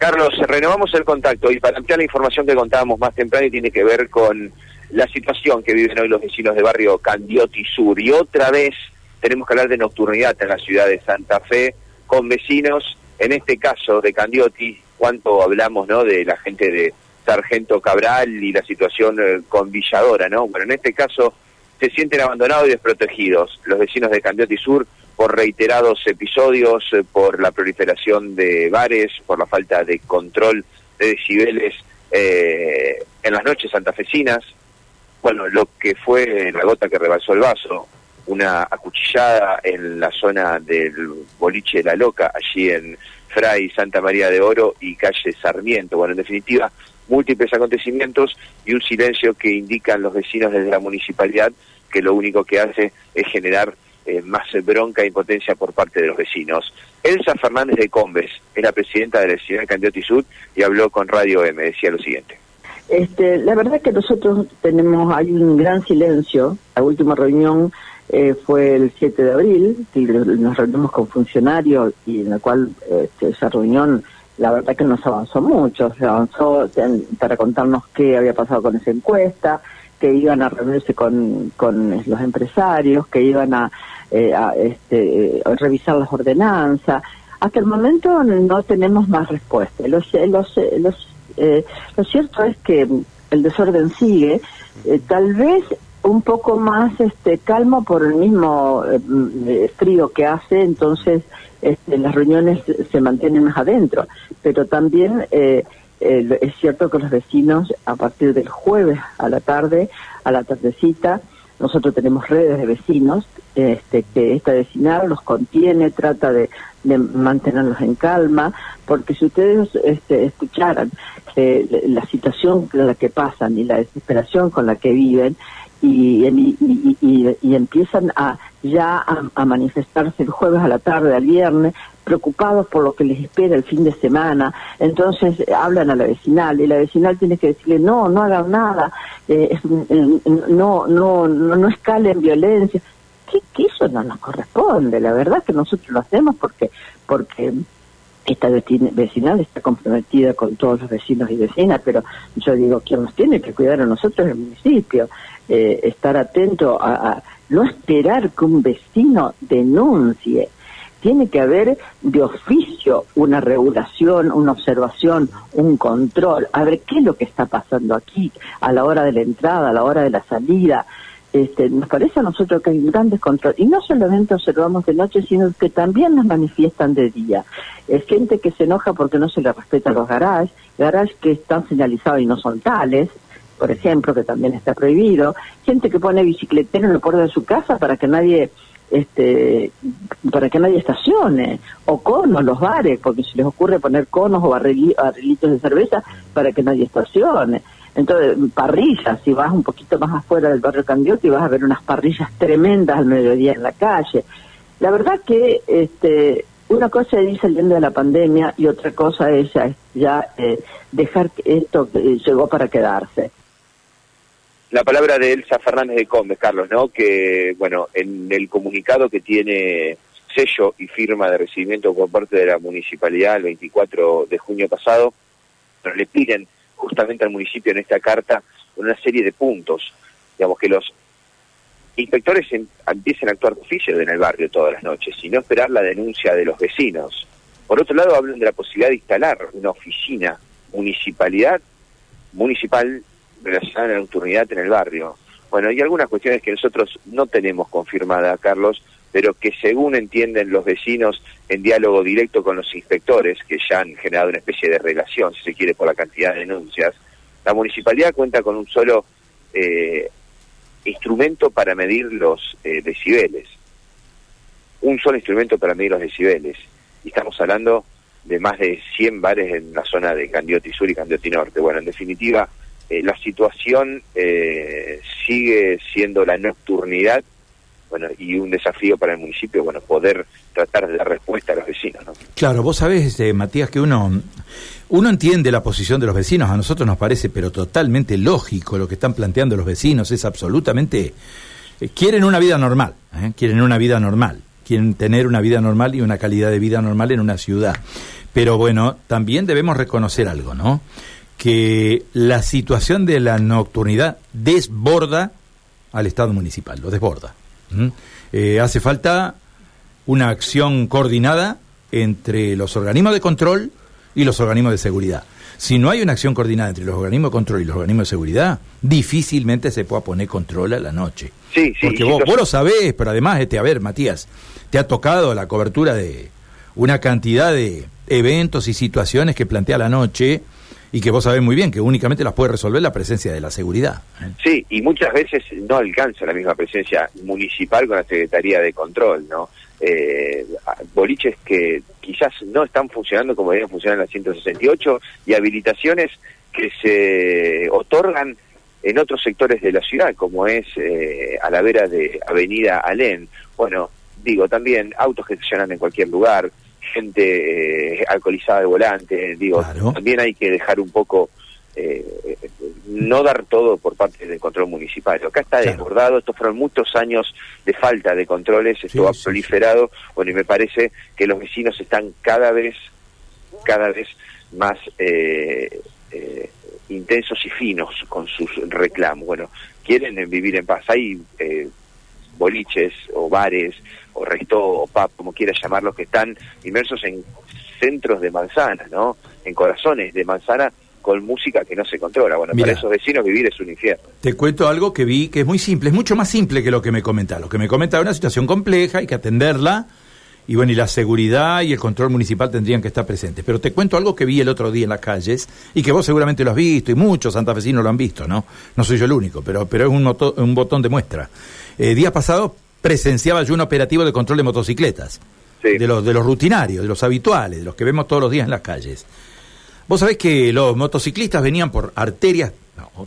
Carlos, renovamos el contacto y para ampliar la información que contábamos más temprano y tiene que ver con la situación que viven hoy los vecinos de barrio Candioti Sur. Y otra vez tenemos que hablar de nocturnidad en la ciudad de Santa Fe con vecinos, en este caso de Candioti, cuánto hablamos ¿no? de la gente de Sargento Cabral y la situación eh, con Villadora, ¿no? Bueno, en este caso se sienten abandonados y desprotegidos los vecinos de Candioti Sur por reiterados episodios, eh, por la proliferación de bares, por la falta de control de decibeles eh, en las noches santafesinas. Bueno, lo que fue la gota que rebalsó el vaso, una acuchillada en la zona del boliche de la Loca, allí en Fray Santa María de Oro y calle Sarmiento. Bueno, en definitiva, múltiples acontecimientos y un silencio que indican los vecinos desde la municipalidad que lo único que hace es generar eh, más bronca e impotencia por parte de los vecinos. Elsa Fernández de Combes es la presidenta de la ciudad de Candioti Sud y habló con Radio M, decía lo siguiente. Este, la verdad que nosotros tenemos, hay un gran silencio. La última reunión eh, fue el 7 de abril, nos reunimos con funcionarios y en la cual este, esa reunión, la verdad que nos avanzó mucho. Se avanzó para contarnos qué había pasado con esa encuesta, que iban a reunirse con, con los empresarios, que iban a, eh, a este, revisar las ordenanzas. Hasta el momento no tenemos más respuesta. Los eh, lo cierto es que el desorden sigue, eh, tal vez un poco más este calmo por el mismo eh, frío que hace, entonces este, las reuniones se mantienen más adentro, pero también es cierto que los vecinos a partir del jueves a la tarde, a la tardecita, nosotros tenemos redes de vecinos, este, que esta vecinal los contiene, trata de, mantenerlos en calma, porque si ustedes este, escucharan eh, la situación en la que pasan y la desesperación con la que viven, y, empiezan a ya a, manifestarse el jueves a la tarde, al viernes, preocupados por lo que les espera el fin de semana. Entonces hablan a la vecinal y la vecinal tiene que decirle no, no hagan nada, eh, no, no, no, no escalen violencia. Que, que eso no nos corresponde, la verdad que nosotros lo hacemos porque porque esta vecinal está comprometida con todos los vecinos y vecinas, pero yo digo, quien nos tiene que cuidar a nosotros el municipio, eh, estar atento a, no esperar que un vecino denuncie. Tiene que haber de oficio una regulación, una observación, un control, a ver qué es lo que está pasando aquí a la hora de la entrada, a la hora de la salida, este, nos parece a nosotros que hay un gran descontrol. Y no solamente observamos de noche, sino que también nos manifiestan de día. Es gente que se enoja porque no se le respetan los garages, garages que están señalizados y no son tales, por ejemplo, que también está prohibido. Gente que pone bicicletero en la puerta de su casa para que nadie este para que nadie estacione o conos los bares porque se les ocurre poner conos o barrilitos de cerveza para que nadie estacione entonces, parrillas, si vas un poquito más afuera del barrio Candiotti vas a ver unas parrillas tremendas al mediodía en la calle. La verdad que este, una cosa es ir saliendo de la pandemia y otra cosa es ya, eh, dejar que esto llegó para quedarse. La palabra de Elsa Fernández de Combes, Carlos, ¿no? Que, bueno, en el comunicado que tiene sello y firma de recibimiento por parte de la municipalidad el 24 de junio pasado, le piden justamente al municipio en esta carta una serie de puntos, digamos que los inspectores empiecen a actuar de oficio en el barrio todas las noches y no esperar la denuncia de los vecinos. Por otro lado, hablan de la posibilidad de instalar una oficina municipalidad municipal relacionada a la nocturnidad en el barrio. Bueno, hay algunas cuestiones que nosotros no tenemos confirmada, Carlos, pero que según entienden los vecinos en diálogo directo con los inspectores, que ya han generado una especie de relación, si se quiere, por la cantidad de denuncias, la municipalidad cuenta con un solo eh, instrumento para medir los eh, decibeles. Un solo instrumento para medir los decibeles. Y estamos hablando de más de 100 bares en la zona de Candioti Sur y Candioti Norte. Bueno, en definitiva, eh, la situación sigue siendo la nocturnidad bueno, y un desafío para el municipio, bueno, poder tratar de dar respuesta a los vecinos, ¿no? Claro, vos sabés, este, Matías, que uno, uno entiende la posición de los vecinos, a nosotros nos parece, pero totalmente lógico lo que están planteando los vecinos, es absolutamente, eh, quieren una vida normal, ¿eh? quieren una vida normal, quieren tener una vida normal y una calidad de vida normal en una ciudad. Pero bueno, también debemos reconocer algo, ¿no? Que la situación de la nocturnidad desborda al Estado municipal, lo desborda. Eh, hace falta una acción coordinada entre los organismos de control y los organismos de seguridad. Si no hay una acción coordinada entre los organismos de control y los organismos de seguridad, difícilmente se pueda poner control a la noche. Sí, sí. Porque vos, vos, lo sabés, pero además, este, a ver, Matías, te ha tocado la cobertura de una cantidad de eventos y situaciones que plantea la noche y que vos sabés muy bien que únicamente las puede resolver la presencia de la seguridad. ¿eh? Sí, y muchas veces no alcanza la misma presencia municipal con la Secretaría de Control, ¿no? Eh, boliches que quizás no están funcionando como deberían funcionar en la 168 y habilitaciones que se otorgan en otros sectores de la ciudad, como es eh, a la vera de Avenida Alén. Bueno, digo, también autos que estacionan en cualquier lugar, gente eh, alcoholizada de volante, digo, también hay que dejar un poco, eh, no dar todo por parte del control municipal. Acá está desbordado, estos fueron muchos años de falta de controles, esto ha proliferado, bueno, y me parece que los vecinos están cada vez, cada vez más eh, intensos y finos con sus reclamos. Bueno, quieren vivir en paz. Hay boliches o bares o resto o pub, como quieras llamarlos, que están inmersos en centros de manzana, ¿no? En corazones de manzana con música que no se controla. Bueno, para esos vecinos vivir es un infierno. Te cuento algo que vi que es muy simple, es mucho más simple que lo que me comenta. Lo que me comenta es una situación compleja, hay que atenderla, y bueno, y la seguridad y el control municipal tendrían que estar presentes. Pero te cuento algo que vi el otro día en las calles, y que vos seguramente lo has visto, y muchos santafesinos lo han visto, ¿no? No soy yo el único, pero, pero es un, un botón de muestra. Eh, días pasados presenciaba yo un operativo de control de motocicletas, de, los, de los rutinarios, de los habituales, de los que vemos todos los días en las calles. Vos sabés que los motociclistas venían por arterias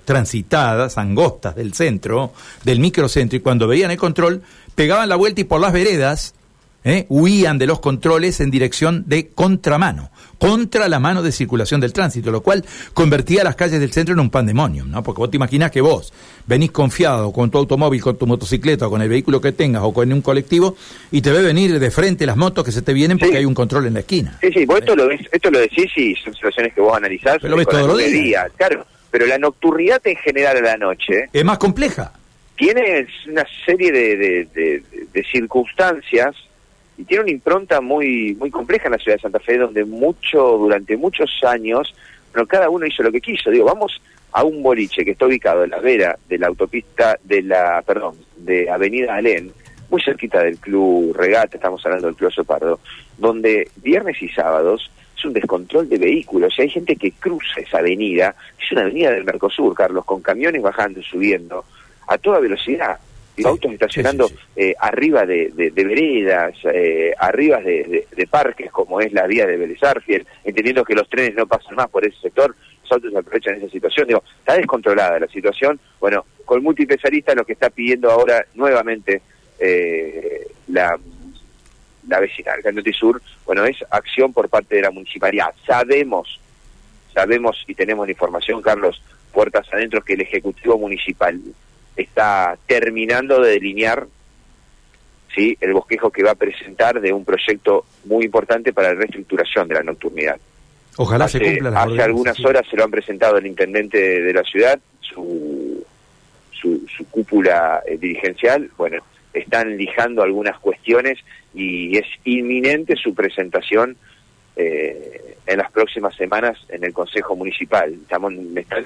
transitadas, angostas del centro, del microcentro, y cuando veían el control, pegaban la vuelta y por las veredas ¿eh? huían de los controles en dirección de contramano, contra la mano de circulación del tránsito, lo cual convertía las calles del centro en un pandemonium, ¿no? Porque vos te imaginás que vos venís confiado con tu automóvil, con tu motocicleta, o con el vehículo que tengas, o con un colectivo, y te ve venir de frente las motos que se te vienen porque hay un control en la esquina. Sí, sí, vos esto, lo, ves, esto lo decís y son situaciones que vos analizás. Pero lo ves todos los días. Claro, pero la nocturnidad en general a la noche... Es más compleja. Tiene una serie de, de circunstancias y tiene una impronta muy muy compleja en la ciudad de Santa Fe donde mucho durante muchos años bueno, cada uno hizo lo que quiso. Digo vamos a un boliche que está ubicado en la vera de la autopista de la perdón de Avenida Alén muy cerquita del club Regate estamos hablando del club Sopardo donde viernes y sábados es un descontrol de vehículos y hay gente que cruza esa avenida. Es una avenida del Mercosur Carlos con camiones bajando y subiendo a toda velocidad autos estacionando eh, arriba de, veredas, eh, arriba de, parques, como es la vía de Vélez entendiendo que los trenes no pasan más por ese sector, los autos aprovechan esa situación. Digo, está descontrolada la situación. Bueno, con multipesarista lo que está pidiendo ahora nuevamente eh, la, la vecina del Sur, bueno, es acción por parte de la municipalidad. Sabemos, sabemos y tenemos la información, Carlos, puertas adentro, que el Ejecutivo Municipal está terminando de delinear ¿sí? el bosquejo que va a presentar de un proyecto muy importante para la reestructuración de la nocturnidad. Ojalá se cumpla la Hace algunas horas se lo han presentado el intendente de la ciudad, su, su, cúpula eh, dirigencial. Bueno, están lijando algunas cuestiones y es inminente su presentación eh, en las próximas semanas en el Consejo Municipal. Estamos,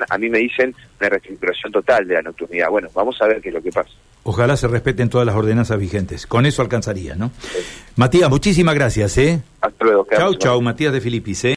a mí me dicen una reestructuración total de la nocturnidad. Bueno, vamos a ver qué es lo que pasa. Ojalá se respeten todas las ordenanzas vigentes. Con eso alcanzaría, ¿no? Matías, muchísimas gracias, ¿eh? Hasta luego. Chau, chau, Matías de Filipis, ¿eh?